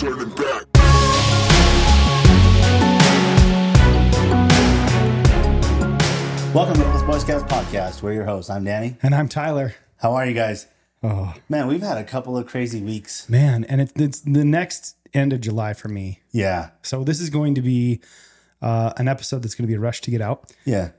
turning back. Welcome to the Boy Scouts Podcast. We're your hosts. I'm Danny. And I'm Tyler. How are you guys? Oh Man, we've had a couple of crazy weeks. man, and it, it's the next end of July for me. Yeah, So this is going to be uh, an episode that's going to be a rush to get out. yeah.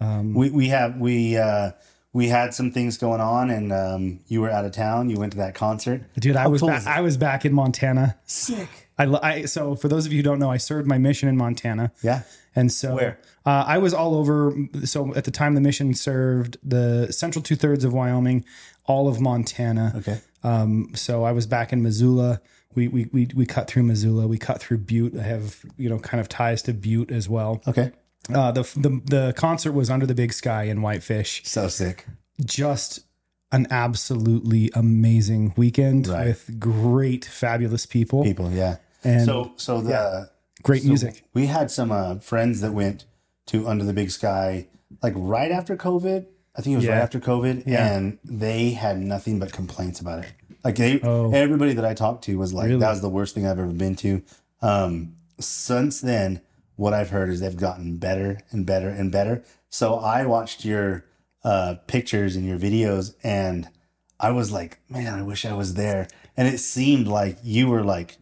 Um, We we have we uh we had some things going on, and um, you were out of town. You went to that concert. Dude, I How was cool back. I was back in Montana. Sick. I, I so for those of you who don't know, I served my mission in Montana. Yeah. And so Where? Uh, I was all over. So at the time, the mission served the central two thirds of Wyoming, all of Montana. Okay. Um, so I was back in Missoula. We, we we we cut through Missoula. We cut through Butte. I have you know kind of ties to Butte as well. Okay. Uh, the the the concert was under the big sky in Whitefish. So sick. Just an absolutely amazing weekend Right. with great, fabulous people, People. Yeah. and so so the great so music. We had some uh, friends that went to Under the Big Sky like right after COVID. I think it was right after COVID, Yeah. and they had nothing but complaints about it. Like they, Oh. everybody that I talked to was like, Really? "That was the worst thing I've ever been to." Um, since then, what I've heard is they've gotten better and better and better. So I watched your uh, pictures and your videos, and I was like, "Man, I wish I was there." And it seemed like you were like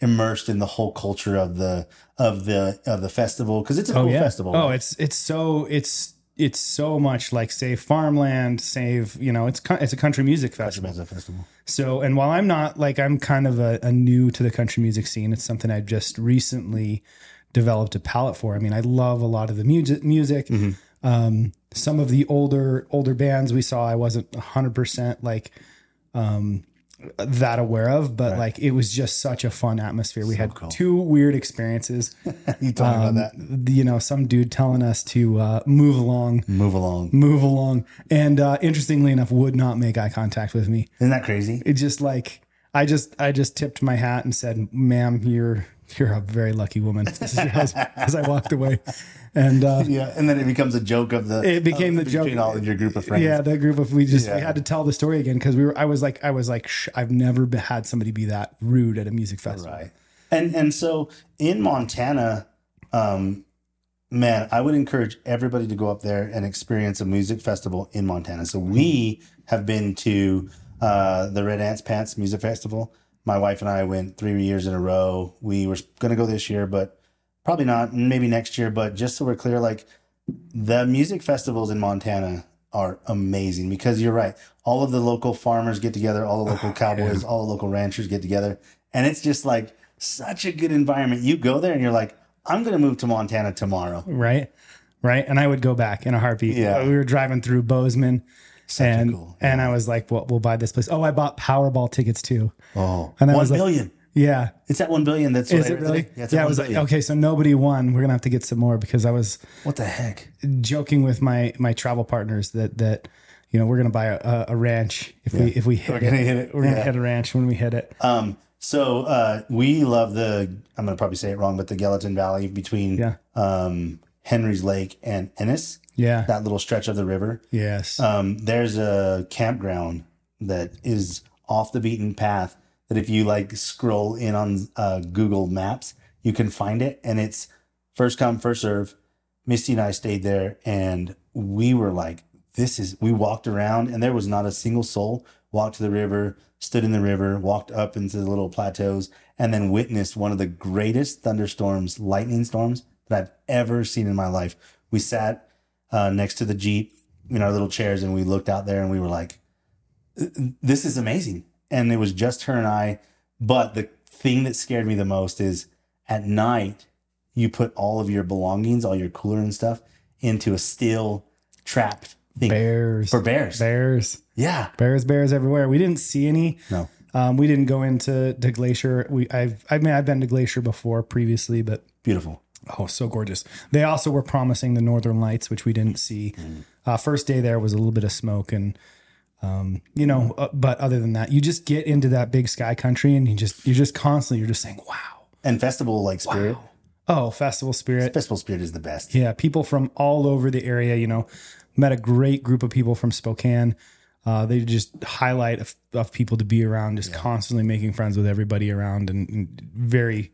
immersed in the whole culture of the of the of the festival because it's a cool festival. Oh, right? it's it's so it's it's so much like save farmland, save you know it's it's a country music festival. It's a festival. So and while I'm not like I'm kind of a, a new to the country music scene, it's something I've just recently developed a palate for. I mean, I love a lot of the music. Music. Mm-hmm. Um, some of the older older bands we saw, I wasn't 100 percent like um, that aware of, but like it was just such a fun atmosphere. We had cool. two weird experiences. You talking Um, about that? You know, some dude telling us to uh, move along, Move along. move along, and uh, interestingly enough, would not make eye contact with me. Isn't that crazy? It just like I just I just tipped my hat and said, "Ma'am, you're you're a very lucky woman." as, as I walked away, and uh, Yeah, and then it becomes a joke of the. It became of- the joke. between all of your group of friends. yeah, that group of we just we had to tell the story again because we were. I was like I was like I've never had somebody be that rude at a music festival. Right. And and so in Montana, um, man, I would encourage everybody to go up there and experience a music festival in Montana. So we have been to uh, the Red Ants Pants Music Festival. My wife and I went three years in a row. We were going to go this year, but probably not. Maybe next year. But just so we're clear, like the music festivals in Montana are amazing because you're right. All of the local farmers get together, all the local cowboys, all the local ranchers get together, and it's just like such a good environment. You go there and you're like, I'm going to move to Montana tomorrow. right right and i would go back in a heartbeat Yeah. we were driving through bozeman and cool- and i was like well, we'll buy this place oh i bought powerball tickets too Oh, And I one was like- billion. yeah It's at one billion. That's is what it really. Yeah, yeah i was like okay so nobody won we're gonna have to get some more because i was What the heck? joking with my my travel partners that that you know we're gonna buy a, a ranch if we if we hit We're it. gonna hit it. we're gonna hit a ranch when we hit it Um, so uh, we love the. I'm to probably say it wrong, but the Gallatin Valley between Yeah. um, Henry's Lake and Ennis. Yeah That little stretch of the river. yes Um, there's a campground that is off the beaten path. That if you like scroll in on uh, Google Maps, you can find it, and it's first come first serve. Misty and I stayed there, and we were like, "This is." We walked around, and there was not a single soul. Walked to the river, stood in the river, walked up into the little plateaus, and then witnessed one of the greatest thunderstorms, lightning storms that I've ever seen in my life. We sat uh, next to the jeep in our little chairs, and we looked out there, and we were like, "This is amazing." And it was just her and I. But the thing that scared me the most is at night you put all of your belongings, all your cooler and stuff, into a steel trapped thing bears for bears. bears Yeah. bears bears everywhere we didn't see any No. um, we didn't go into to glacier we i've i mean i've been to glacier before previously but Beautiful. Oh, so gorgeous. They also were promising the northern lights, which we didn't see. Uh, first day there was a little bit of smoke and um, you know, uh, but other than that, you just get into that big sky country and you just you're just constantly you're just saying, "Wow." And festival like spirit. Oh, festival spirit. Festival spirit is the best. Yeah, people from all over the area, you know, met a great group of people from Spokane. Uh, they just highlight of, of people to be around, just constantly making friends with everybody around, and, and very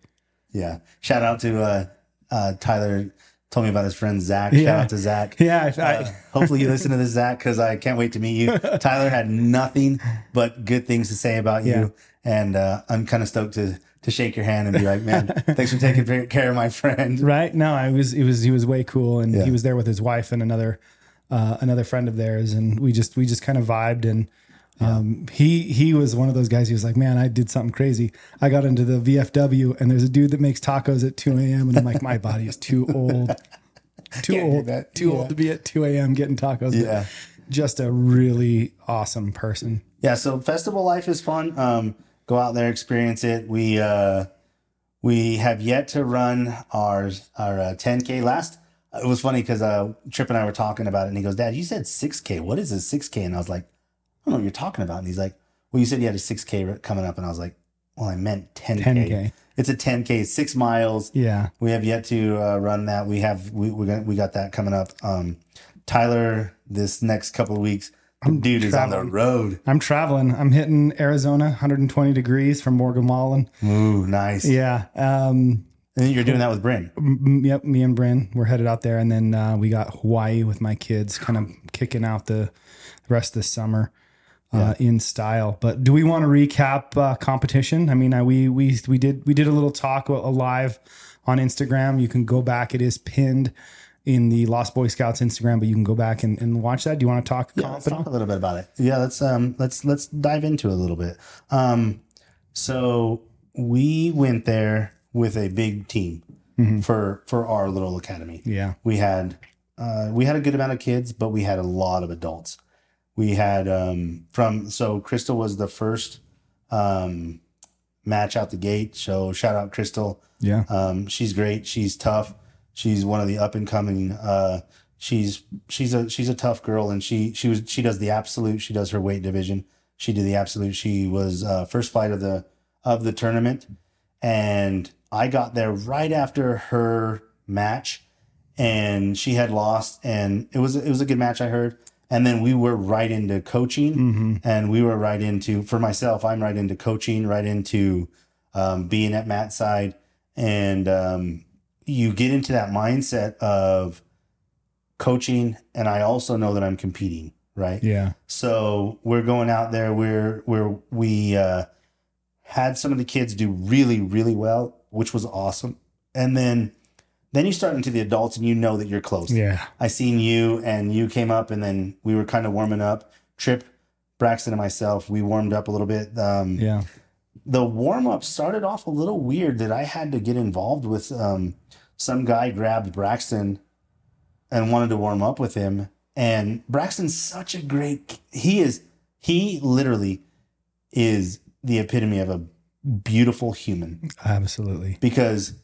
Yeah. Shout out to uh, uh, Tyler. Told me about his friend Zach. Yeah. Shout out to Zach. yeah. I, Uh, hopefully you listen to this, Zach, because I can't wait to meet you. Tyler had nothing but good things to say about you, Yeah. and uh, I'm kind of stoked to to shake your hand and be like, man, thanks for taking care of my friend. right? No, I was. It was. He was way cool, and Yeah. he was there with his wife and another uh, another friend of theirs, and we just we just kind of vibed and. Um, he he was one of those guys. He was like, "Man, I did something crazy. I got into the VFW, and there's a dude that makes tacos at 2 a.m. And I'm like, my body is too old, too old, that. too Yeah. old to be at 2 a.m. getting tacos. But Yeah. just a really awesome person. Yeah, so festival life is fun. Um, go out there, experience it. We uh, we have yet to run our our uh, 10k last. It was funny because uh, Trip and I were talking about it, and he goes, "Dad, you said 6k. What is a 6k?" And I was like, "I don't know what you're talking about." And he's like, "Well, you said you had a 6k coming up," and I was like, "Well, I meant 10k. 10K. It's a 10k, six miles. Yeah, We have yet to uh, run that. We have we we got, we got that coming up. Um, Tyler, this next couple of weeks, the dude is on the road. I'm traveling. I'm hitting Arizona, 120 degrees from Morgan Wallen. Ooh, nice. Yeah. Um, And you're doing that with Bryn. m- yep. Me and Bryn, we're headed out there, and then uh, we got Hawaii with my kids, kind of kicking out the rest of the summer. Uh, in style, but do we want to recap uh, competition? I mean, I, we we we did we did a little talk a live on Instagram. You can go back; it is pinned in the Lost Boy Scouts Instagram, but you can go back and, and watch that. Do you want to talk? Let's talk a little bit about it. Yeah, let's um let's let's dive into it a little bit. Um, so we went there with a big team for for our little academy. Yeah, We had uh, we had a good amount of kids, but we had a lot of adults. We had um, from so Crystal was the first um, match out the gate. So shout out Crystal. yeah, Um, she's great. She's tough. She's one of the up and coming. Uh, she's she's a she's a tough girl, and she she was she does the absolute. She does her weight division. She did the absolute. She was uh, first fight of the of the tournament, and I got there right after her match, and she had lost, and it was it was a good match. I heard. And then we were right into coaching, and we were right into for myself. I'm right into coaching, right into um, being at Matt's side, and um, you get into that mindset of coaching and i also know that i'm competing right? Yeah, so we're going out there. We're we're we uh had some of the kids do really really well which was awesome. And then then you start into the adults and you know that you're close yeah, I seen you and you came up and then we were kind of warming up. Trip, Braxton and myself, we warmed up a little bit. Um, yeah. The warm up started off a little weird that I had to get involved with. Um, some guy grabbed Braxton and wanted to warm up with him. And Braxton's such a great, he is, he literally is the epitome of a beautiful human Absolutely. because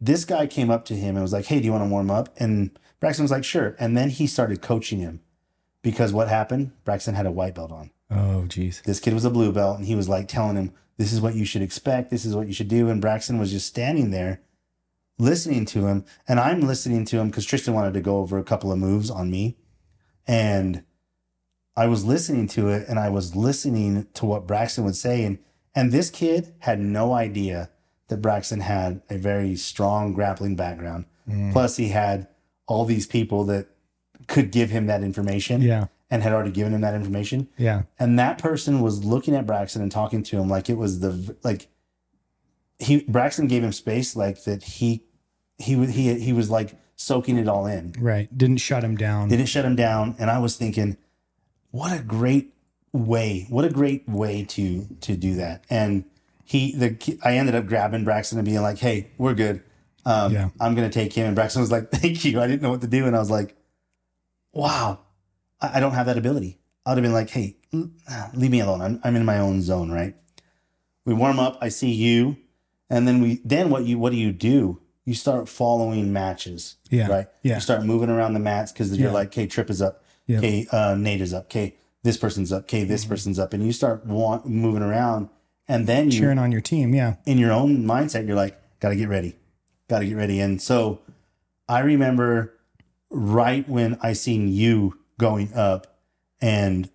this guy came up to him and was like, "Hey, do you want to warm up?" And Braxton was like, "Sure." And then he started coaching him because what happened? Braxton had a white belt on. Oh, geez. This kid was a blue belt, and he was like telling him, "This is what you should expect. This is what you should do." And Braxton was just standing there, listening to him, and I'm listening to him because Tristan wanted to go over a couple of moves on me, and I was listening to it, and I was listening to what Braxton would say, and and this kid had no idea that Braxton had a very strong grappling background. Plus, he had all these people that could give him that information Yeah, and had already given him that information. yeah, And that person was looking at Braxton and talking to him like it was the like he Braxton gave him space like that he he he he was like soaking it all in. right. Didn't shut him down. Didn't shut him down. And I was thinking, what a great way, what a great way to to do that. And he the I ended up grabbing Braxton and being like, hey, we're good. Um, Yeah. I'm gonna take him. And Braxton was like, thank you. I didn't know what to do. And I was like, wow, I, I don't have that ability. I would have been like, hey, leave me alone. I'm, I'm in my own zone, right? We warm up. I see you, and then we then what you what do you do? You start following matches, Yeah, right? yeah. You start moving around the mats because you're Yeah. like, okay, Trip is up, Yeah. okay, uh, Nate is up, okay, this person's up, okay, Mm-hmm. this person's up, and you start want, moving around, and then you Cheering on your team. Yeah. in your own mindset, you're like, got to get ready, got to get ready. And so I remember right when I seen you going up and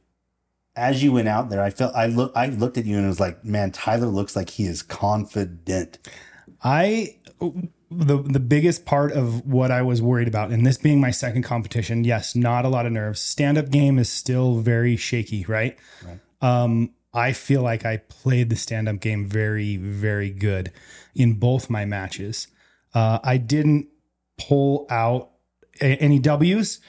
as you went out there, I felt I look I looked at you and it was like, man, Tyler looks like he is confident. I the the biggest part of what I was worried about, and this being my second competition, yes, not a lot of nerves. Stand up game is still very shaky, right? Right. Um, I feel like I played the stand up game very, very good in both my matches. Uh, I didn't pull out a- any W's,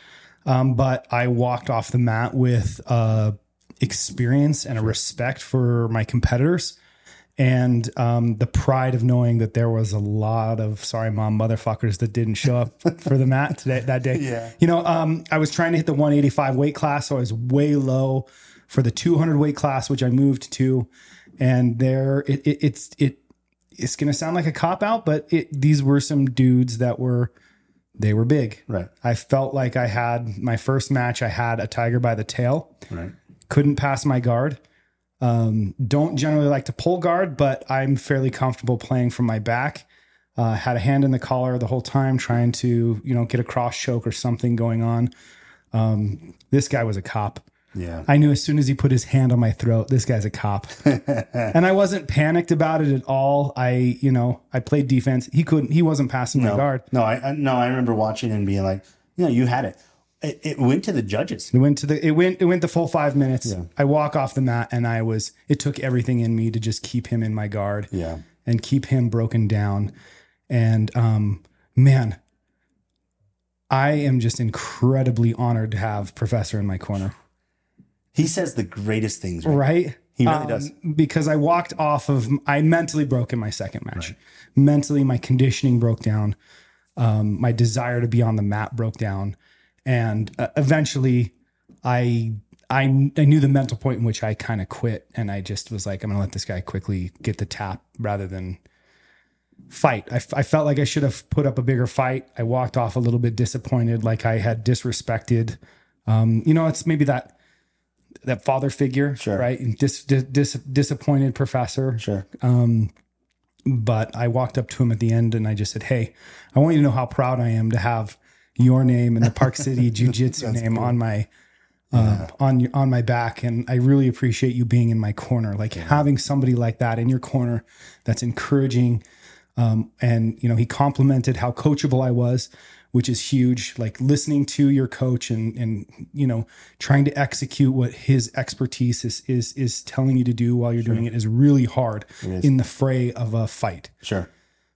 um, but I walked off the mat with uh, experience and a respect for my competitors and um, the pride of knowing that there was a lot of sorry mom motherfuckers that didn't show up for the mat today that day. Yeah. You know, um, I was trying to hit the 185 weight class, so I was way low for the 200 weight class, which I moved to, and there it, it, it's it it's gonna sound like a cop out, but it, these were some dudes that were they were big. Right. I felt like I had my first match. I had a tiger by the tail Right. couldn't pass my guard. Um, don't generally like to pull guard, but I'm fairly comfortable playing from my back. Uh, had a hand in the collar the whole time, trying to you know get a cross choke or something going on. Um, this guy was a cop. Yeah. I knew as soon as he put his hand on my throat, this guy's a cop. and I wasn't panicked about it at all. I, you know, I played defense. He couldn't, he wasn't passing my guard. No, I, I no, I remember watching and being like, you know, you had it. It, it went to the judges. It went to the it went it went the full five minutes. Yeah. I walk off the mat and I was it took everything in me to just keep him in my guard Yeah. and keep him broken down. And um man, I am just incredibly honored to have Professor in my corner. He says the greatest things. Right. Right? He really Um, does. Because I walked off of I mentally broke in my second match. Mentally my conditioning broke down. Um, my desire to be on the mat broke down. And uh, eventually I I I knew the mental point in which I kind of quit and I just was like I'm going to let this guy quickly get the tap rather than fight. I, I felt like I should have put up a bigger fight. I walked off a little bit disappointed like I had disrespected um, you know it's maybe that that father figure, Sure. right? Dis, dis, dis, disappointed professor. Sure. But I walked up to him at the end and I just said, "Hey, I want you to know how proud I am to have your name and the Park City Jiu Jitsu name on my uh, on on my back, and I really appreciate you being in my corner. Like having somebody like that in your corner, that's encouraging." Um, and you know, he complimented how coachable I was, which is huge. Like listening to your coach and and you know, trying to execute what his expertise is is is telling you to do while you're doing it is really hard is. in the fray of a fight. Sure.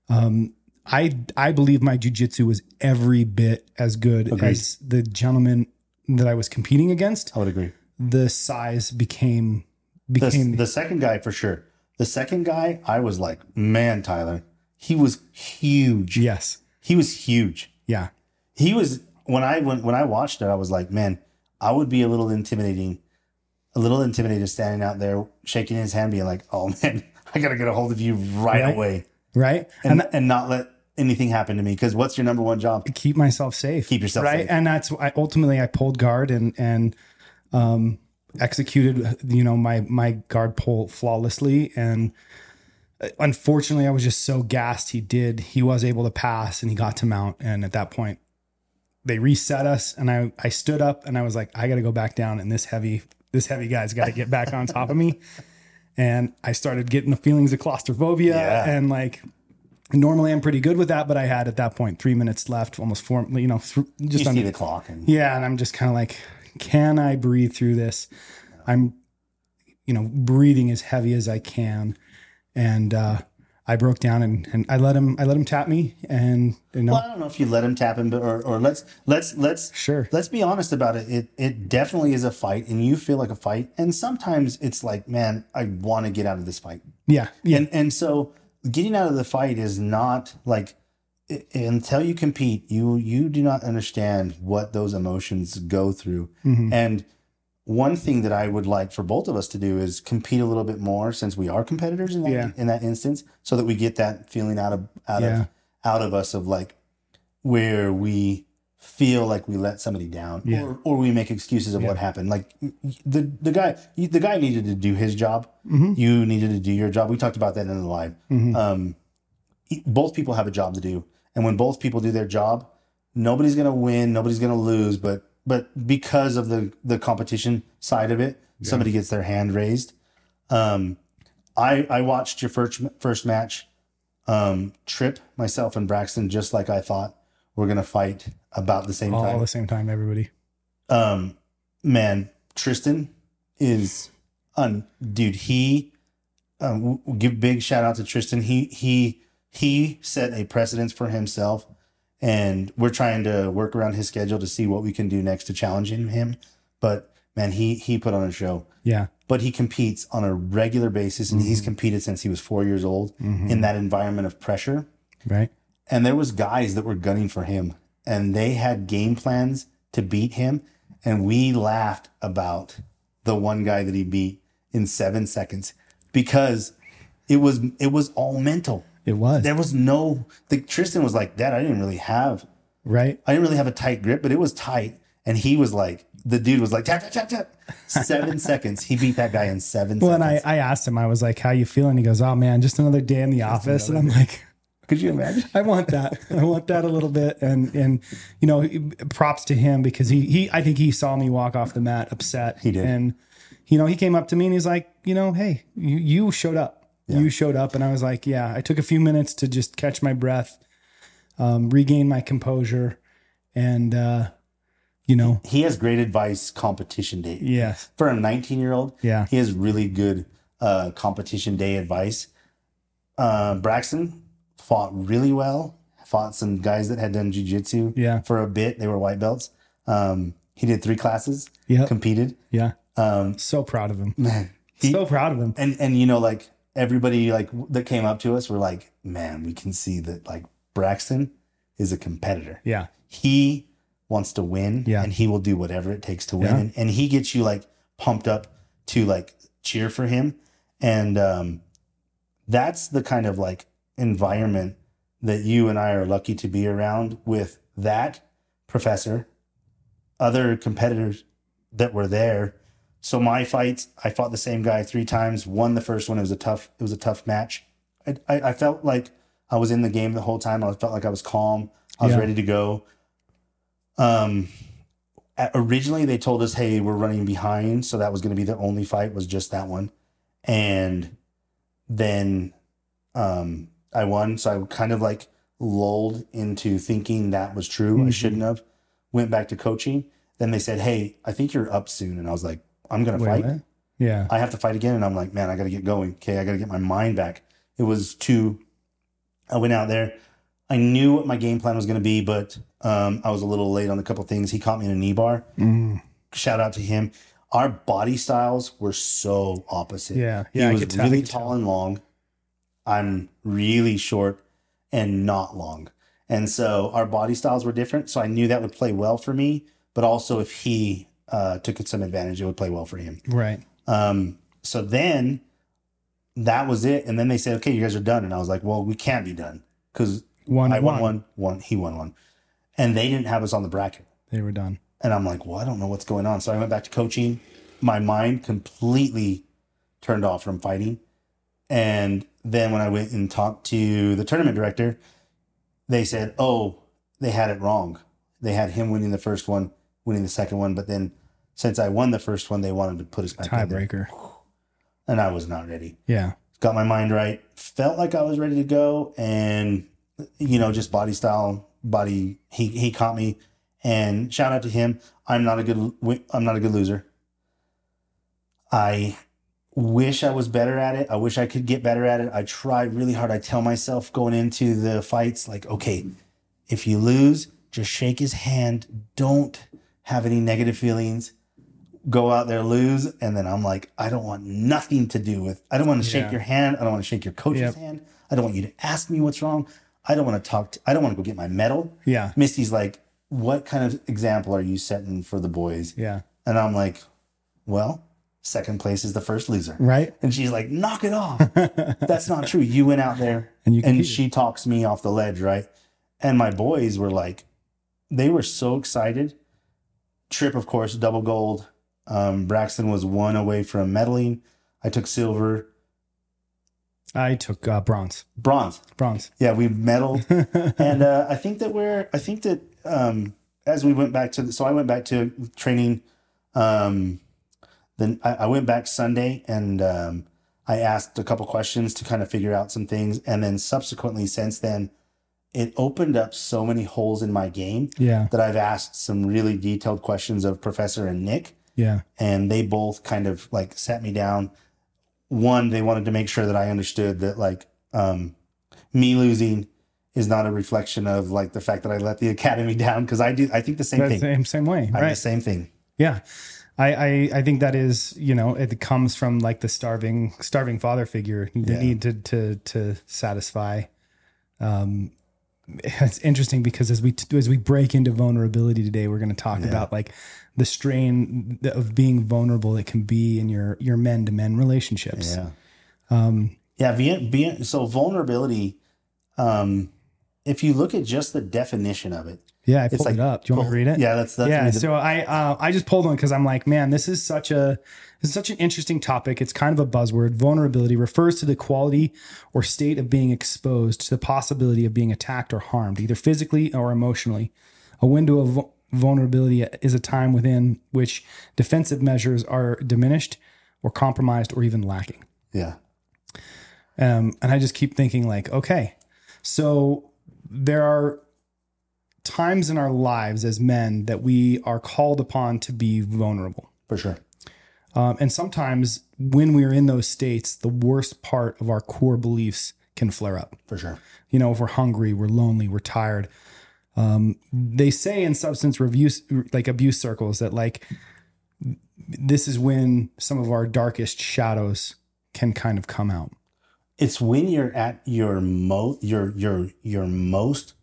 Um, I I believe my jujitsu was every bit as good as the gentleman that I was competing against. I would agree. The size became The, became the second guy for sure. The second guy, I was like, man, Tyler, he was huge. yes, He was huge. Yeah, He was when I when when I watched it, I was like, man, I would be a little intimidating, a little intimidated standing out there shaking his hand, being like, oh man, I gotta get a hold of you right, Right. away, right. and and not let anything happen to me. Because what's your number one job? keep myself safe. Keep yourself safe. right, safe. and that's I ultimately I pulled guard and and um, executed you know my my guard pull flawlessly and. Uh, Unfortunately, I was just so gassed. He did. He was able to pass, and he got to mount. And at that point, they reset us, and I I stood up, and I was like, I got to go back down, and this heavy this heavy guy's got to get back on top of me. And I started getting the feelings of claustrophobia, Yeah. and like normally I'm pretty good with that, but I had at that point three minutes left, almost four, you know, th- You just see under, the clock, and yeah. And I'm just kind of like, can I breathe through this? I'm, you know, breathing as heavy as I can. And, uh, I broke down and, and I let him, I let him tap me and, you know, well, I don't know if you let him tap him, but or, or let's let's let's sure. let's be honest about it. It it definitely is a fight, and you feel like a fight, and sometimes it's like, man, I want to get out of this fight. Yeah. Yeah. and and so getting out of the fight is not like until you compete you you do not understand what those emotions go through Mhm. and one thing that i would like for both of us to do is compete a little bit more since we are competitors in that, Yeah. in that instance so that we get that feeling out of out Yeah. of out of us of like where we feel like we let somebody down Yeah. or, or we make excuses of what happened like the the guy the guy needed to do his job Mhm. you needed to do your job we talked about that in the live Mhm. um both people have a job to do and when both people do their job nobody's going to win nobody's going to lose but but because of the the competition side of it somebody gets their hand raised. Um, I I watched your first first match. Um, Trip, myself, and Braxton, just like I thought, we're gonna fight about the same All time. at the same time, everybody. Um, man, Tristan is un dude. He um, give big shout out to Tristan. He he he set a precedence for himself, and we're trying to work around his schedule to see what we can do next to challenging him. But man, he he put on a show. Yeah. But he competes on a regular basis, and he's mm-hmm. competed since he was four years old mm-hmm. in that environment of pressure Right. and there was guys that were gunning for him and they had game plans to beat him and we laughed about the one guy that he beat in 7 seconds because it was it was all mental It was. there was no the Tristan was like that I didn't really have right. I didn't really have a tight grip but it was tight and he was like the dude was like tap tap tap tap 7 seconds he beat that guy in 7 Well, and seconds I, I asked him, I was like, how you feeling? He goes, oh man, just another day in the office. And I'm like, could you imagine I want that. I want that a little bit. And, and, you know, props to him because he, he, I think he saw me walk off the mat upset. He did. And, you know, he came up to me and he's like, you know, hey, you, you showed up. You showed up. And I was like, yeah, I took a few minutes to just catch my breath, um, regain my composure. And, uh, you know, he has great advice competition day yes. for a 19 year old Yeah. he has really good uh, competition day advice. Uh, Braxton fought really well. Fought some guys that had done jujitsu Yeah. for a bit. They were white belts. Um, he did three classes. Yeah, Competed. Yeah. Um, So proud of him. man, he, so proud of him. and and you know like everybody like that came up to us were like, man, we can see that like Braxton is a competitor. Yeah. He wants to win Yeah. and he will do whatever it takes to win. Yeah. And, and he gets you like pumped up to like cheer for him. And um, that's the kind of like environment that you and I are lucky to be around with that professor, other competitors that were there. So my fights, I fought the same guy three times. Won the first one. It was a tough. It was a tough match. I, I, I felt like I was in the game the whole time. I felt like I was calm. I was Yeah. ready to go. Um, originally they told us, "Hey, we're running behind," so that was going to be the only fight. Was just that one, and then um, I won. So I kind of like lulled into thinking that was true. I Mhm. shouldn't have. Went back to coaching. Then they said, "Hey, I think you're up soon," and I was like, "I'm gonna fight." what? Yeah. I have to fight again. And I'm like, man, I got to get going. Okay. I got to get my mind back. It was too, I went out there. I knew what my game plan was going to be, but um, I was a little late on a couple things. He caught me in a knee bar. Mm. Shout out to him. Our body styles were so opposite. Yeah. Yeah. I he was tell- really tall and long. I'm really short and not long. And so our body styles were different. So I knew that would play well for me. But also, if he uh, took some advantage, it would play well for him. Right. Um, so then that was it. And then they said, okay, you guys are done. And I was like, well, we can't be done because One. I won one. one, one, he won one. And they didn't have us on the bracket. They were done. And I'm like, well, I don't know what's going on. So I went back to coaching. My mind completely turned off from fighting. And then when I went and talked to the tournament director, they said, oh, they had it wrong. They had him winning the first one, winning the second one. But then since I won the first one, they wanted to put us back. Tiebreaker. And I was not ready Yeah. got my mind right, felt like I was ready to go, and you know, just body style, body. He he caught me, and shout out to him. I'm not a good I'm not a good loser. I wish I was better at it. I wish I could get better at it. I try really hard. I tell myself going into the fights, like, okay, if you lose, just shake his hand. Don't have any negative feelings go out there lose and then i'm like i don't want nothing to do with i don't want to shake Yeah. your hand i don't want to shake your coach's Yep. hand i don't want you to ask me what's wrong i don't want to talk to, i don't want to go get my medal Yeah. misty's like what kind of example are you setting for the boys Yeah. and i'm like well second place is the first loser Right. and she's like knock it off that's not true you went out there And you and she talks me off the ledge, right? And my boys were like, they were so excited. Trip, of course, double gold. Um, Braxton was one away from medaling. I took silver, I took uh, bronze. bronze. Bronze. Yeah, we medaled, and uh, I think that we're. I think that um, as we went back to, the, so I went back to training um, then I, I went back Sunday and um, I asked a couple questions to kind of figure out some things, and then subsequently since then, it opened up so many holes in my game Yeah. that I've asked some really detailed questions of Professor and Nick, Yeah. and they both kind of like sat me down. One, they wanted to make sure that I understood that like um, me losing is not a reflection of like the fact that I let the academy down because I do I think the same That's thing. Same, same way. I have the Right. same thing. Yeah. I, I, I think that is, you know, it comes from like the starving, starving father figure, the Yeah. need to, to, to satisfy. Um, it's interesting because as we, as we break into vulnerability today, we're going to talk about like the strain of being vulnerable that can be in your, your men to men relationships. Yeah. Um, Yeah, being, being so vulnerability. Um, if you look at just the definition of it, yeah, I pulled like it up. Do you want to read it? Yeah, that's that's yeah. So I uh, I just pulled one because I'm like, man, this is such a this is such an interesting topic. It's kind of a buzzword. Vulnerability refers to the quality or state of being exposed to the possibility of being attacked or harmed, either physically or emotionally. A window of vulnerability is a time within which defensive measures are diminished or compromised or even lacking. yeah, Um, and I just keep thinking, like, okay, so there are times in our lives as men that we are called upon to be vulnerable. for sure. Um, and sometimes when we're in those states, the worst part of our core beliefs can flare up. For sure. You know, if we're hungry, we're lonely, we're tired. Um, they say in substance review, like abuse circles, that like this is when some of our darkest shadows can kind of come out. It's when you're at your mo your your your most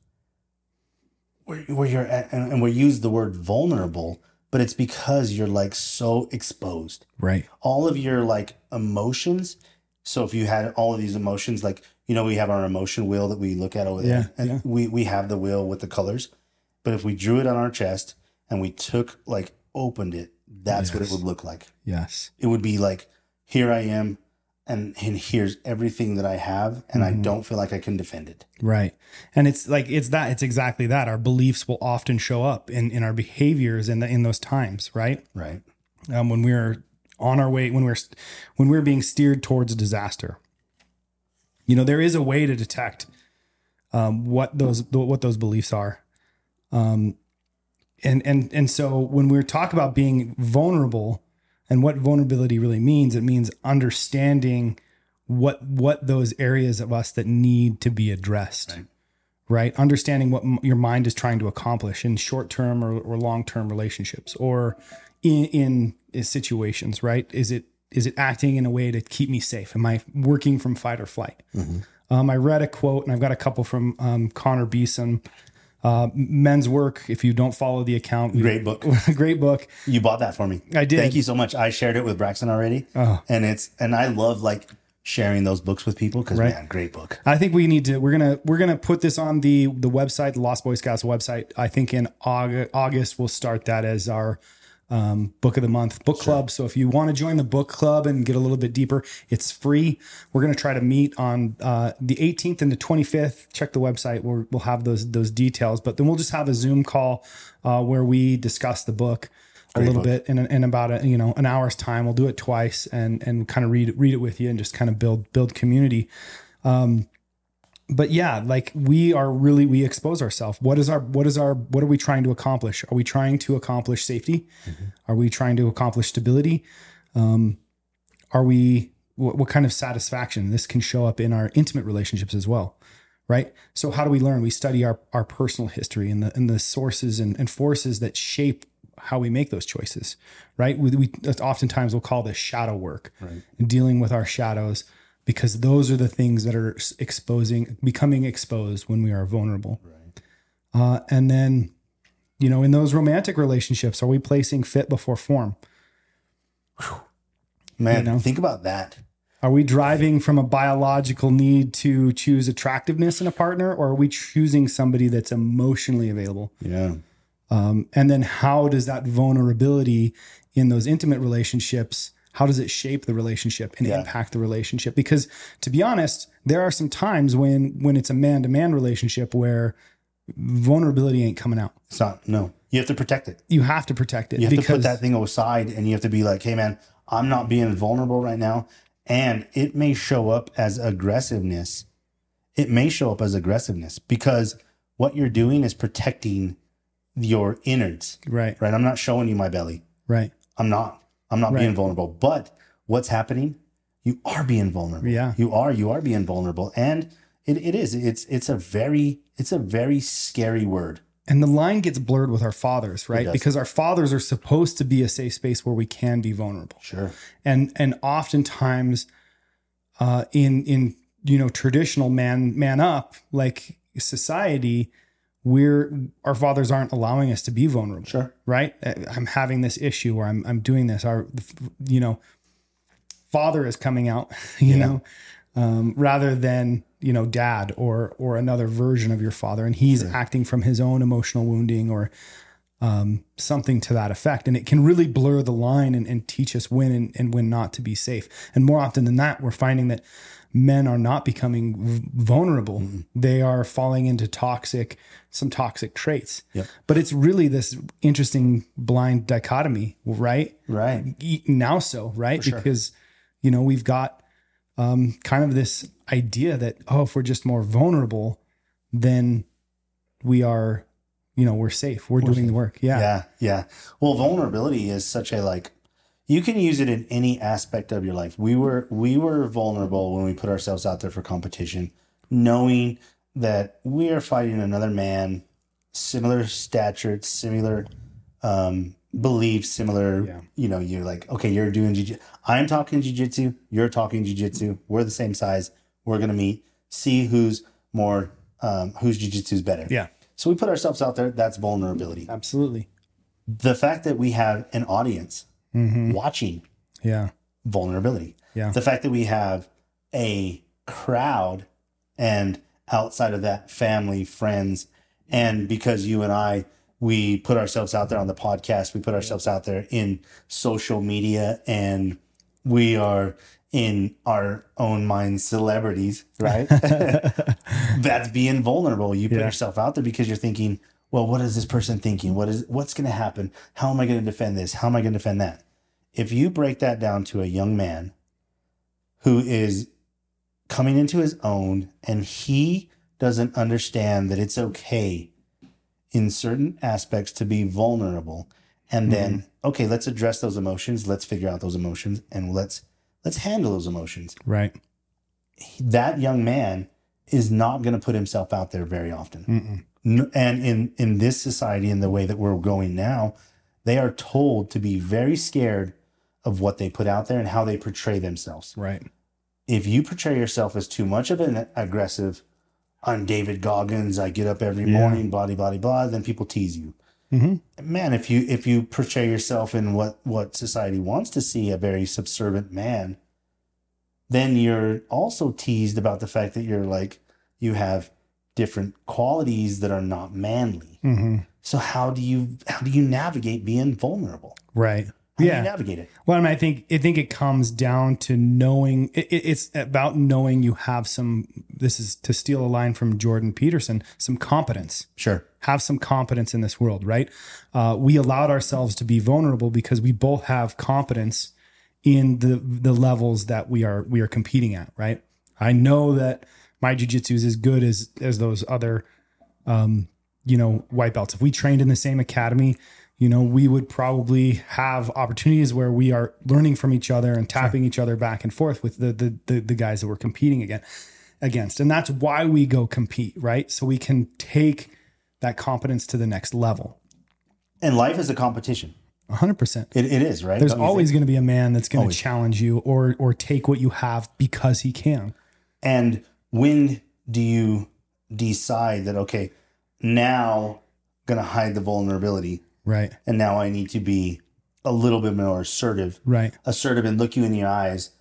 where, where you're at and, and we use the word vulnerable, but it's because you're like so exposed. Right. All of your like emotions. So if you had all of these emotions, like you know, we have our emotion wheel that we look at over there, Yeah, and yeah. we we have the wheel with the colors. But if we drew it on our chest and we took like opened it, that's what it would look like. Yes. it would be like here i am and and here's everything that i have and i don't feel like i can defend it Right. And it's like it's that it's exactly that. Our beliefs will often show up in in our behaviors in the in those times, right? right Um, when we're on our way when we're when we're being steered towards a disaster. You know, there is a way to detect um, what those what those beliefs are. Um and and and so when we talk about being vulnerable and what vulnerability really means, it means understanding what what those areas of us that need to be addressed Right. right? Understanding what m- your mind is trying to accomplish in short-term or, or long-term relationships or in, in in situations right? Is it is it acting in a way to keep me safe? Am i working from fight or flight? Um, i read a quote and i've got a couple from um, connor beeson uh, men's work if you don't follow the account great book great book you bought that for me I did. thank you so much i shared it with braxton already Oh. and it's and i love like sharing those books with people because man great book I think we need to. We're gonna we're gonna put this on the the website, the Lost Boy Scouts website. I think in August, August we'll start that as our um, book of the month book club. So if you want to join the book club and get a little bit deeper, it's free. We're gonna try to meet on uh, the 18th and the 25th. Check the website. We'll we'll have those those details. But then we'll just have a Zoom call uh, where we discuss the book. A little book. bit in, in about a you know an hour's time. We'll do it twice and and kind of read read it with you and just kind of build build community but yeah like we are really we expose ourselves. What is our what is our what are we trying to accomplish? Are we trying to accomplish safety? Are we trying to accomplish stability? Um are we what, what kind of satisfaction? This can show up in our intimate relationships as well right? So how do we learn? We study our our personal history and the and the sources and, and forces that shape how we make those choices right? We, we oftentimes we'll call this shadow work. Right. and dealing with our shadows because those are the things that are exposing becoming exposed when we are vulnerable. Uh, and then you know in those romantic relationships are we placing fit before form? Man You know? think about that. Are we driving from a biological need to choose attractiveness in a partner or are we choosing somebody that's emotionally available? Yeah. Um, and then how does that vulnerability in those intimate relationships how does it shape the relationship and Yeah. impact the relationship because to be honest there are some times when when it's a man-to-man relationship where vulnerability ain't coming out it's not no you have to protect it you have to protect it you have to put that thing aside and you have to be like hey man I'm not being vulnerable right now. And it may show up as aggressiveness. It may show up as aggressiveness because what you're doing is protecting your innards, Right. right? I'm not showing you my belly. Right. I'm not. I'm not Right. being vulnerable. But what's happening? You are being vulnerable. Yeah. You are. You are being vulnerable. And it, it is. It's it's a very it's a very scary word. And the line gets blurred with our fathers, right? Because our fathers are supposed to be a safe space where we can be vulnerable. Sure. and and oftentimes uh in in you know traditional man man up like society we're our fathers aren't allowing us to be vulnerable Sure. right Uh, i'm having this issue or i'm i'm doing this our you know father is coming out you know um rather than you know dad or or another version of your father and he's acting from his own emotional wounding or um, something to that effect. And it can really blur the line and, and teach us when and, and when not to be safe. And more often than that, we're finding that men are not becoming v- vulnerable. They are falling into toxic, some toxic traits. Yep. But it's really this interesting blind dichotomy, right? Right. Now so, right? sure. Because, you know, we've got um, kind of this idea that, oh, if we're just more vulnerable, then we are, you know, we're safe. We're, doing the work. Yeah. Yeah. Yeah. Well, vulnerability is such a like you can use it in any aspect of your life. We were we were vulnerable when we put ourselves out there for competition, knowing that we are fighting another man, similar stature, similar um beliefs, similar Yeah. you know, you're like, okay, you're doing jiu I'm talking jiu-jitsu, you're talking jiu-jitsu, we're the same size, we're gonna meet, see who's more um whose jiu-jitsu is better. Yeah. So we put ourselves out there, that's vulnerability Absolutely. the fact that we have an audience Mm-hmm. watching Yeah. vulnerability Yeah. the fact that we have a crowd and outside of that family friends and because you and i we put ourselves out there on the podcast we put ourselves out there in social media and we are in our own mind celebrities right that's being vulnerable you put Yeah. yourself out there because you're thinking well what is this person thinking what is what's going to happen how am i going to defend this how am i going to defend that if you break that down to a young man who is coming into his own and he doesn't understand that it's okay in certain aspects to be vulnerable and then mm-hmm. okay let's address those emotions let's figure out those emotions and let's let's handle those emotions Right. that young man is not going to put himself out there very often Mm-mm. And in in this society in the way that we're going now they are told to be very scared of what they put out there and how they portray themselves Right. if you portray yourself as too much of an aggressive i'm david goggins i get up every Yeah. morning blah blah blah blah then people tease you Mhm. man if you if you portray yourself in what what society wants to see a very subservient man then you're also teased about the fact that you're like you have different qualities that are not manly hmm so how do you how do you navigate being vulnerable Right. How do Yeah. you navigate it Well, I, mean, I think I think it comes down to knowing. It, it- it's about knowing you have some. This is to steal a line from Jordan Peterson. Some competence. sure Have some competence in this world, right? Uh, we allowed ourselves to be vulnerable because we both have competence in the the levels that we are we are competing at, right? I know that my jujitsu is as good as as those other um, you know, white belts. If we trained in the same academy, you know, we would probably have opportunities where we are learning from each other and tapping each other back and forth with the the the, the guys that we're competing against against. And that's why we go compete, right? So we can take that competence to the next level. and life is a competition 100%. it, it is right There's Don't always going to be a man that's going to challenge you or or take what you have because he can. And when do you decide that okay, now gonna hide the vulnerability, Right. and now I need to be a little bit more assertive, Right. assertive, and look you in your eyes,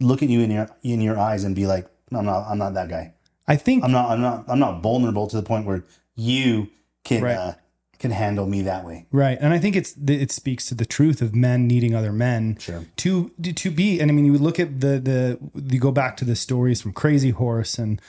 look at you in your in your eyes, and be like, I'm not, I'm not that guy. I think I'm not, I'm not, I'm not vulnerable to the point where you can Right. uh, can handle me that way. Right, and I think it's it speaks to the truth of men needing other men Sure. to to be. And I mean, you look at the the you go back to the stories from Crazy Horse and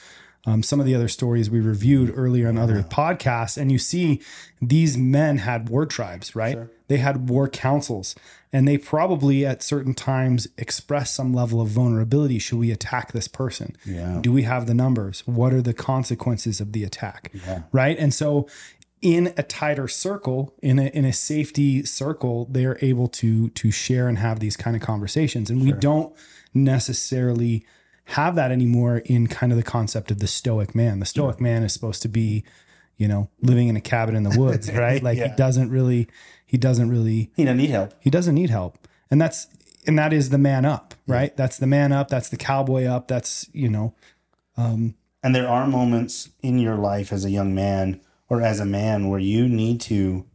um, some of the other stories we reviewed earlier on other podcasts, and you see these men had war tribes, right? They had war councils, and they probably at certain times express some level of vulnerability. Should we attack this person? Yeah. Do we have the numbers? What are the consequences of the attack? Right. And so in a tighter circle, in a in a safety circle, they're able to to share and have these kind of conversations. And we don't necessarily have that anymore in kind of the concept of the stoic man. The stoic man is supposed to be, you know, living in a cabin in the woods, right? Like he doesn't really he doesn't really He doesn't need help. he doesn't need help. And that's and that is the man up, right? That's the man up, that's the cowboy up, that's, you know, um, And there are moments in your life as a young man or as a man where you need to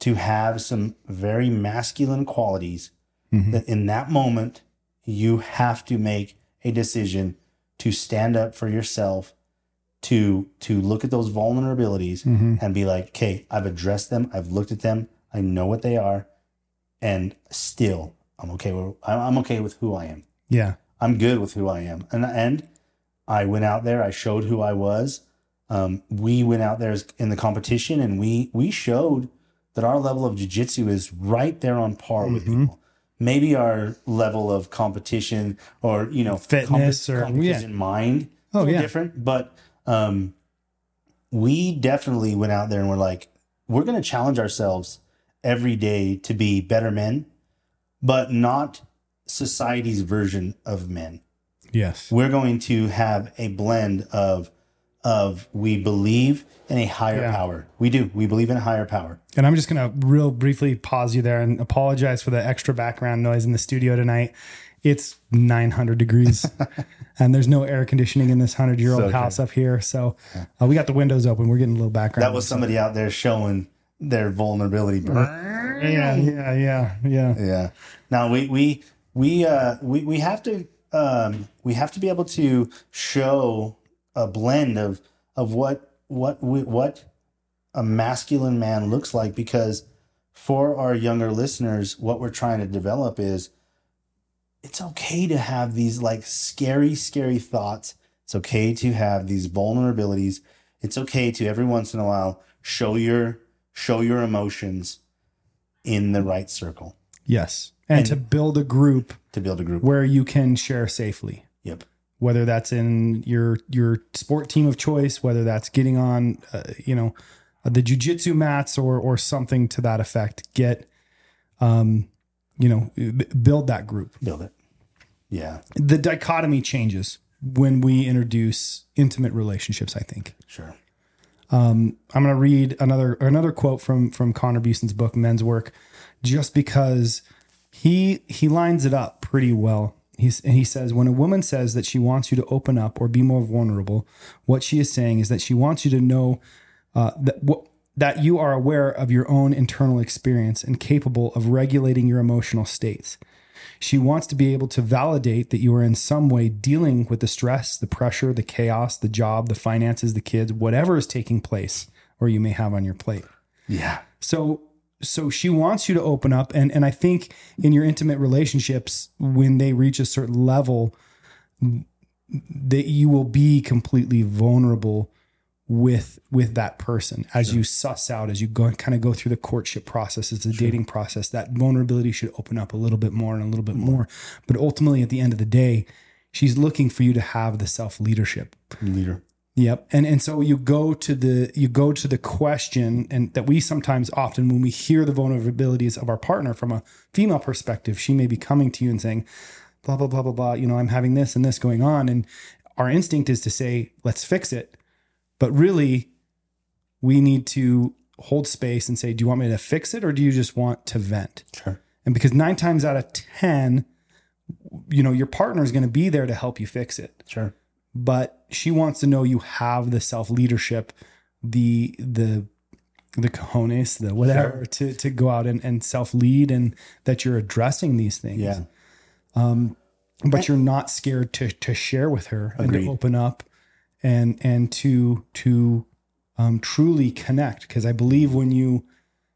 to have some very masculine qualities mm-hmm. that in that moment you have to make a decision to stand up for yourself to to look at those vulnerabilities and be like okay i've addressed them i've looked at them i know what they are and still i'm okay with i'm okay with who i am yeah. I'm good with who I am. And and I went out there, I showed who I was. Um, we went out there in the competition and we we showed that our level of jiu-jitsu is right there on par with Mm-hmm. people. Maybe our level of competition or you know Fitness or- competition mind Oh, yeah. different, but um, we definitely went out there and we're like, we're going to challenge ourselves every day to be better men, but not society's version of men. Yes. We're going to have a blend of of we believe in a higher Yeah. power. We do. We believe in a higher power. And I'm just going to real briefly pause you there and apologize for the extra background noise in the studio tonight. It's 900 degrees and there's no air conditioning in this 100 year old So house up here. So uh, we got the windows open. We're getting a little background. That was somebody out there showing their vulnerability. yeah, yeah, yeah, yeah. Yeah. Now we we we uh we we have to um we have to be able to show a blend of of what what what a masculine man looks like because for our younger listeners what we're trying to develop is it's okay to have these like scary scary thoughts it's okay to have these vulnerabilities it's okay to every once in a while show your show your emotions in the right circle Yes. And, to build a group to build a group. where you can share safely. Yep. Whether that's in your your sport team of choice, whether that's getting on, uh, you know, the jujitsu mats or or something to that effect. Get, um, you know, b- build that group. Build it. Yeah. The dichotomy changes when we introduce intimate relationships. I think. Sure. Um, I'm going to read another another quote from from Connor Beeson's book Men's Work, just because he he lines it up pretty well. He's, and he says, when a woman says that she wants you to open up or be more vulnerable, what she is saying is that she wants you to know uh, that what that you are aware of your own internal experience and capable of regulating your emotional states. She wants to be able to validate that you are in some way dealing with the stress, the pressure, the chaos, the job, the finances, the kids, whatever is taking place or you may have on your plate. Yeah. So so she wants you to open up and and I think in your intimate relationships when they reach a certain level that you will be completely vulnerable with with that person as you suss out as you go kind of go through the courtship process as the dating process that vulnerability should open up a little bit more and a little bit more. but ultimately at the end of the day she's looking for you to have the self leadership Leader. Yep. And and so you go to the you go to the question and that we sometimes often when we hear the vulnerabilities of our partner from a female perspective, she may be coming to you and saying, blah, blah, blah, blah, blah, you know, I'm having this and this going on. And our instinct is to say, let's fix it. But really, we need to hold space and say, do you want me to fix it or do you just want to vent? Sure. And because nine times out of 10, you know, your partner is going to be there to help you fix it Sure. But she wants to know you have the self leadership, the the the cojones, the whatever to to go out and, and self lead and that you're addressing these things. Yeah. Um, But you're not scared to to share with her and to open up and and to to um, truly connect. Because I believe when you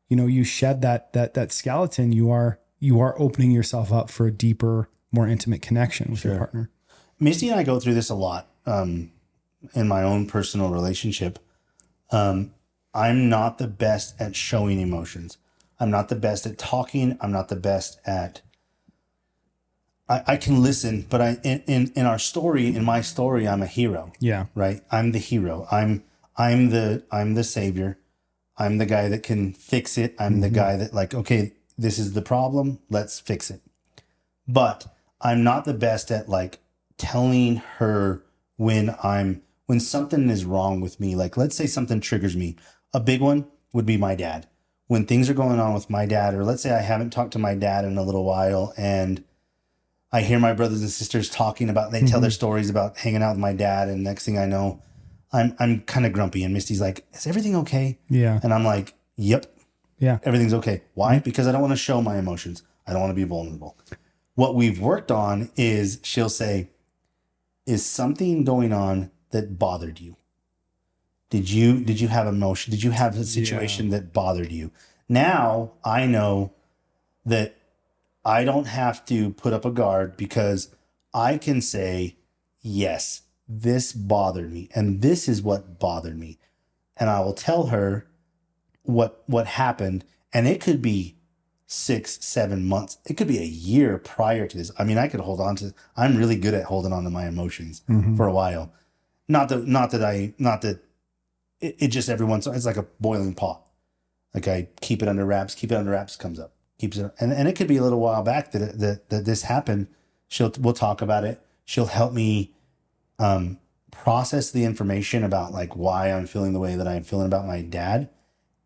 you know you shed that that that skeleton, you are you are opening yourself up for a deeper, more intimate connection with your partner. Misty and I go through this a lot. Um, in my own personal relationship, um, I'm not the best at showing emotions. I'm not the best at talking. I'm not the best at. I, I can listen, but I in, in in our story, in my story, I'm a hero Yeah. right i'm the hero i'm i'm the i'm the savior i'm the guy that can fix it i'm the guy that like okay this is the problem let's fix it but i'm not the best at like telling her when i'm when something is wrong with me. Like let's say something triggers me. A big one would be my dad. When things are going on with my dad or let's say i haven't talked to my dad in a little while and I hear my brothers and sisters talking about they tell their mm-hmm. stories about hanging out with my dad and next thing I know I'm I'm kind of grumpy and Misty's like is everything okay? Yeah. and I'm like yep. Yeah. everything's okay. Why? Mm-hmm. Because I don't want to show my emotions. I don't want to be vulnerable. What we've worked on is she'll say is something going on that bothered you did you did you have emotion did you have a situation that bothered you now I know that I don't have to put up a guard because I can say, yes, this bothered me and this is what bothered me. And I will tell her what what happened. And it could be six, seven months. It could be a year prior to this. I mean, I could hold on to I'm really good at holding on to my emotions for a while. Not that not that I not that it, it just every once it's like a boiling pot. Like I keep it under wraps, keep it under wraps, comes up, keeps it, and and it could be a little while back that that that this happened. She'll we'll talk about it. She'll help me um, process the information about like why I'm feeling the way that I'm feeling about my dad,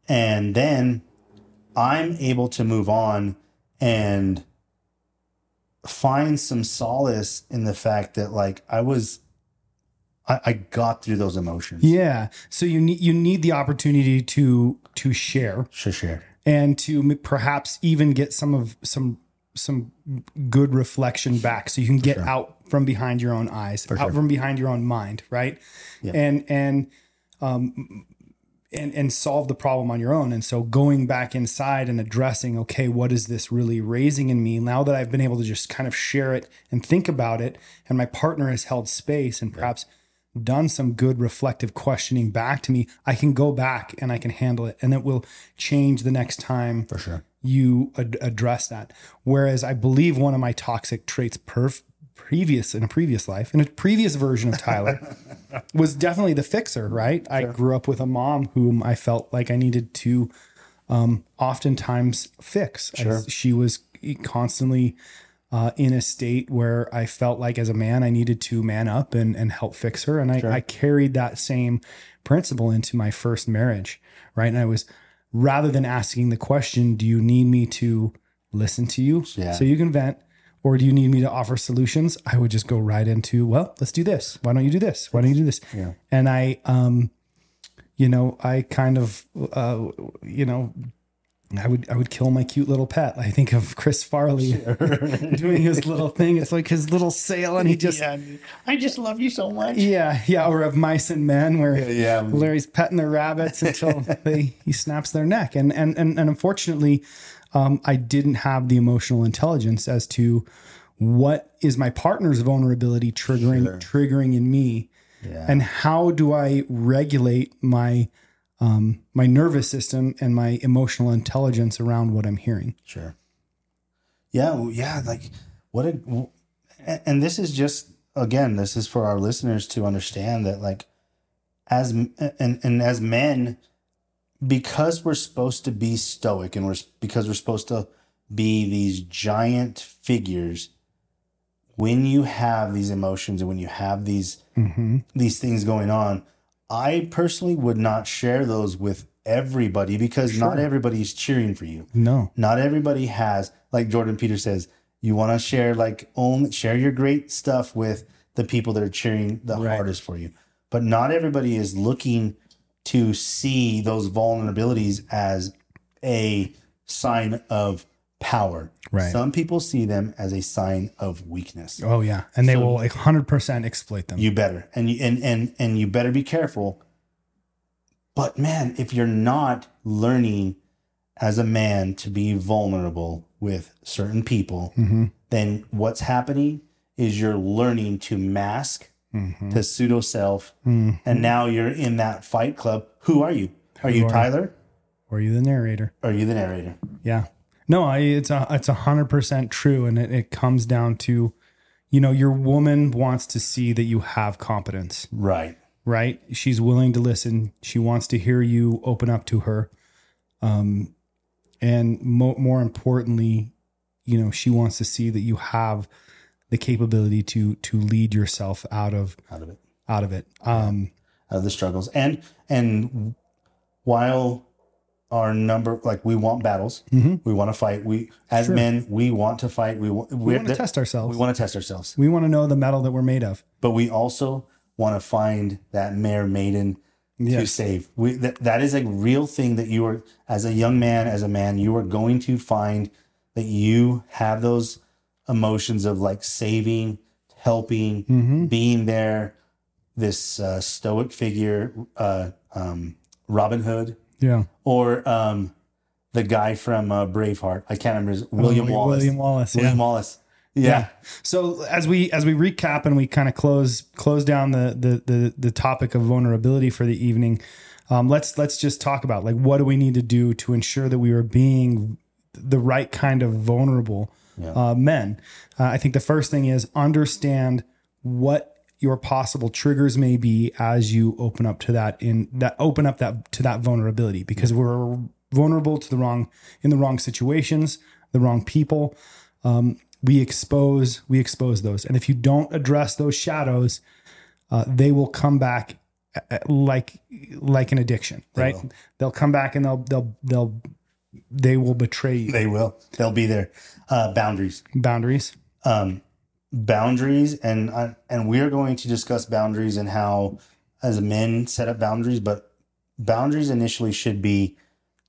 and then I'm able to move on and find some solace in the fact that like I was. I, I got through those emotions. Yeah. So you need you need the opportunity to to share Sure, sure. and to perhaps even get some of some some good reflection back so you can get out from behind your own eyes out sure. from behind your own mind right Yeah. and and um and and solve the problem on your own and so going back inside and addressing okay what is this really raising in me now that i've been able to just kind of share it and think about it and my partner has held space and perhaps done some good reflective questioning back to me i can go back and i can handle it and it will change the next time For sure. you ad- address that. Whereas I believe one of my toxic traits perf- previous in a previous life, in a previous version of Tyler, was definitely the fixer, right? I grew up with a mom whom I felt like I needed to um, oftentimes fix. I- she was constantly uh, in a state where I felt like as a man, I needed to man up and, and help fix her. And I, I carried that same principle into my first marriage, right? And I was, rather than asking the question, do you need me to listen to you Yeah. so you can vent? Or do you need me to offer solutions? I would just go right into, well, let's do this. Why don't you do this? Why don't you do this? Yeah. And I, um, you know, I kind of, uh, you know, I would I would kill my cute little pet. I think of Chris Farley doing his little thing. It's like his little sail, and he just yeah I just love you so much. yeah, yeah. or of mice and men where Yeah. Larry's petting the rabbits until they he snaps their neck. And and and, and unfortunately, um, I didn't have the emotional intelligence as to what is my partner's vulnerability triggering triggering in me, Yeah. and how do I regulate my um, my nervous system and my emotional intelligence around what I'm hearing. Sure. Yeah, yeah, like what a and this is just again, this is for our listeners to understand that like as and and as men because we're supposed to be stoic and we're because we're supposed to be these giant figures when you have these emotions and when you have these Mm-hmm. these things going on i personally would not share those with everybody because not Sure. everybody's cheering for you No. not everybody has like jordan peterson says you want to share like only share your great stuff with the people that are cheering the Right. hardest for you but not everybody is looking to see those vulnerabilities as a sign of power Right. some people see them as a sign of weakness Oh yeah, and they will like hundred percent exploit them. you better and you and and and you better be careful but man if you're not learning as a man to be vulnerable with certain people Mm-hmm. then what's happening is you're learning to mask to pseudo self, and now you're in that fight club. Who are you? Are you are you? Tyler? Or are you the narrator? Are you the narrator? Yeah. No, I, it's a it's a hundred percent true, and it, it comes down to, you know, your woman wants to see that you have competence, Right. right? She's willing to listen. She wants to hear you open up to her, um, and mo- more importantly, you know, she wants to see that you have the capability to to lead yourself out of Out of it. out of it. Um, Out of the struggles. And and while our number like we want battles, we want to fight. We as men, we want to fight. We want we want to test ourselves. We want to test ourselves. we want to know the metal that we're made of. but we also want to find that mare maiden to save. We that, that is a real thing that you are as a young man, as a man, you are going to find that you have those emotions of like saving, helping, Mm-hmm. being there. This uh, stoic figure, uh, um, Robin Hood, Yeah. or um, the guy from uh, Braveheart. I can't remember his William Oh, Wallace. William Wallace. William yeah. Wallace. Yeah. So as we as we recap and we kind of close close down the the the, the topic of vulnerability for the evening, um, let's let's just talk about like what do we need to do to ensure that we are being the right kind of vulnerable uh, men. Uh, I think the first thing is understand what your possible triggers may be as you open up to that in that open up that to that vulnerability because we're vulnerable to the wrong in the wrong situations, the wrong people. Um, we expose we expose those, and if you don't address those shadows, uh, they will come back uh, like like an addiction, right? They'll come back and they'll they'll they'll they will betray you. They will. They'll be there. Uh, boundaries. Boundaries. um, boundaries and uh, and we're going to discuss boundaries and how as men set up boundaries but boundaries initially should be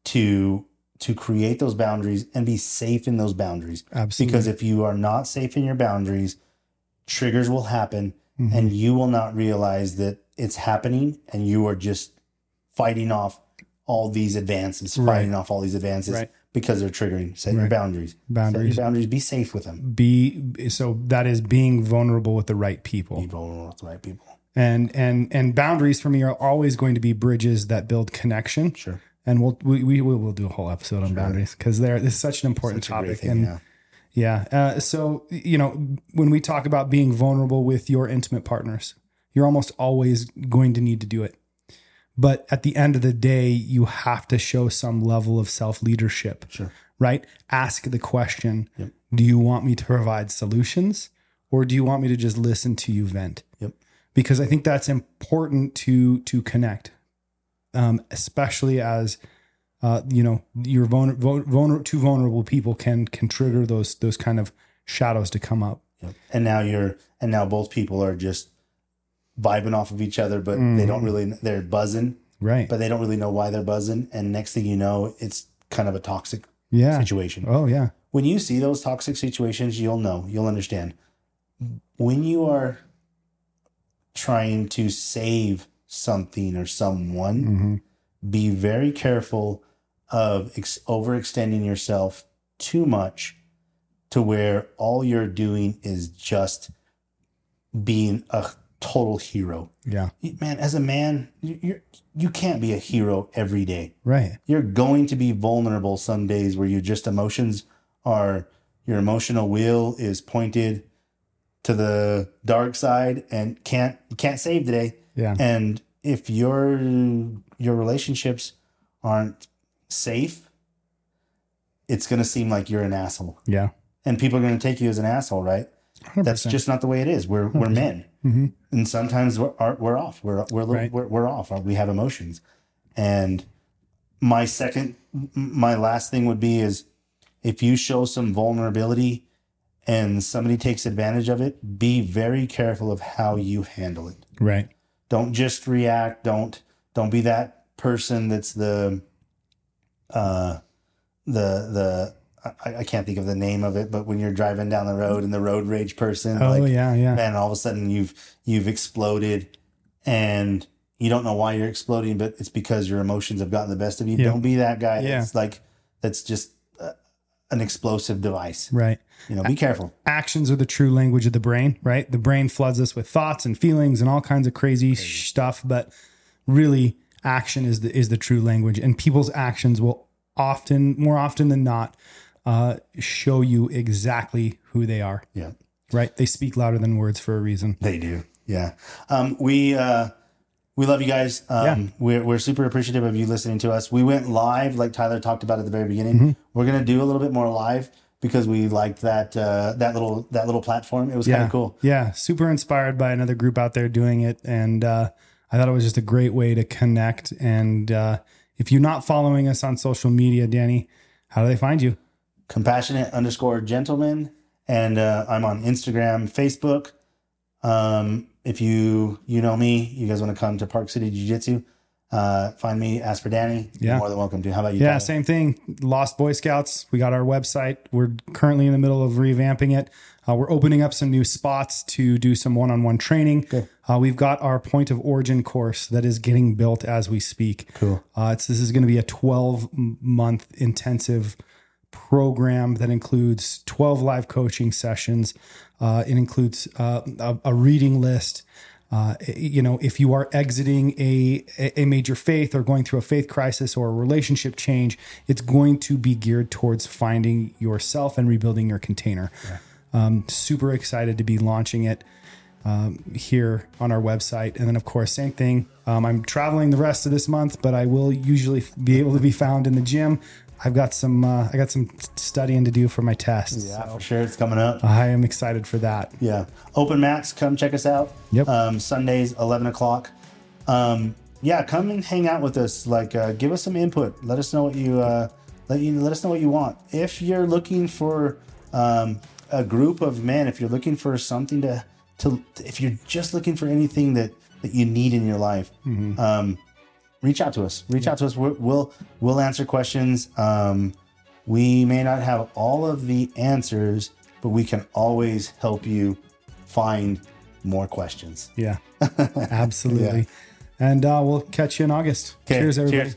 to to create those boundaries and be safe in those boundaries Absolutely. because if you are not safe in your boundaries triggers will happen Mm-hmm. and you will not realize that it's happening and you are just fighting off all these advances fighting off all these advances Right. because they're triggering set your Right. boundaries set Boundaries. your boundaries be safe with them Be so that is being vulnerable with the right people. be vulnerable with the right people. and and and boundaries for me are always going to be bridges that build connection. Sure. And we'll we we will we'll do a whole episode on boundaries because they're this is such an important Such topic. thing, and yeah. yeah, uh, so you know when we talk about being vulnerable with your intimate partners, you're almost always going to need to do it. But at the end of the day, you have to show some level of self leadership. Sure. Right? Ask the question Do you want me to provide solutions or do you want me to just listen to you vent? Yep. Because I think that's important to to connect, um, especially as uh, you know your vulner, vulner, two vulnerable people can can trigger those those kind of shadows to come up. Yep. And now you're and now both people are just vibing off of each other, but they Mm-hmm. don't really they're buzzing, Right. but they don't really know why they're buzzing. And next thing you know, it's kind of a toxic yeah. situation. Oh yeah. When you see those toxic situations, you'll know, you'll understand. When you are trying to save something or someone, hmm be very careful of ex- overextending yourself too much to where all you're doing is just being a total hero. Yeah. Man, as a man, you- you're you can't be a hero every day. Right. You're going to be vulnerable some days where your just emotions are your emotional wheel is pointed to the dark side and can't can't save today. Yeah. And if your your relationships aren't safe, it's going to seem like you're an asshole. Yeah. And people are going to take you as an asshole, right? 100%. That's just not the way it is. We're we're men. Mhm. And sometimes we're are- we're off. We're we're, Right. we're we're off. We have emotions. And my second my last thing would be is if you show some vulnerability and somebody takes advantage of it, be very careful of how you handle it right. don't just react don't don't be that person that's the uh the the I, I can't think of the name of it but when you're driving down the road and the road rage person Oh like yeah. Yeah. man all of a sudden you've you've exploded and you don't know why you're exploding but it's because your emotions have gotten the best of you Yeah. don't be that guy Yeah. that's like that's just uh, an explosive device. Right. You know, be careful. Actions are the true language of the brain, right? The brain floods us with thoughts and feelings and all kinds of crazy, stuff, but really action is the is the true language and people's actions will often more often than not uh, show you exactly who they are Yeah. right they speak louder than words for a reason They do. Yeah. Um, we uh, we love you guys. Um, Yeah. we're, we're super appreciative of you listening to us. We went live, like Tyler talked about at the very beginning. Mm-hmm. We're gonna do a little bit more live because we liked that uh, that little that little platform. It was kind of cool. yeah super inspired by another group out there doing it and uh, i thought it was just a great way to connect and uh, if you're not following us on social media danny how do they find you Compassionate underscore gentleman, and uh, I'm on Instagram, Facebook. Um, if you you know me, you guys want to come to Park City Jiu Jitsu, uh, find me. Ask for Danny. You're Yeah. more than welcome to. How about you? Yeah, Tyler? same thing. Lost Boy Scouts. We got our website. We're currently in the middle of revamping it. Uh, we're opening up some new spots to do some one on one training. Uh, we've got our point of origin course that is getting built as we speak. Cool. Uh, it's, this is going to be a 12 month intensive program that includes 12 live coaching sessions. Uh, it includes uh, a, a reading list. Uh, you know, if you are exiting a a major faith or going through a faith crisis or a relationship change, it's going to be geared towards finding yourself and rebuilding your container. Um, super excited to be launching it um, here on our website. And then, of course, same thing. Um, I'm traveling the rest of this month, but I will usually be able to be found in the gym. I've got some uh, I got some studying to do for my tests. Yeah, so for sure. It's coming up. I am excited for that. Yeah. Open mats, come check us out. Yep. Um, Sundays, 11 o'clock. Um, yeah, come and hang out with us. Like, uh, give us some input. Let us know what you, uh, let you, let us know what you want. If you're looking for, um, a group of men, if you're looking for something to, to, if you're just looking for anything that, that you need in your life, um, reach out to us. Reach out to us. We're, we'll, we'll answer questions. Um, we may not have all of the answers, but we can always help you find more questions. Yeah, absolutely. And uh, we'll catch you in August. Okay, Cheers, everybody. cheers.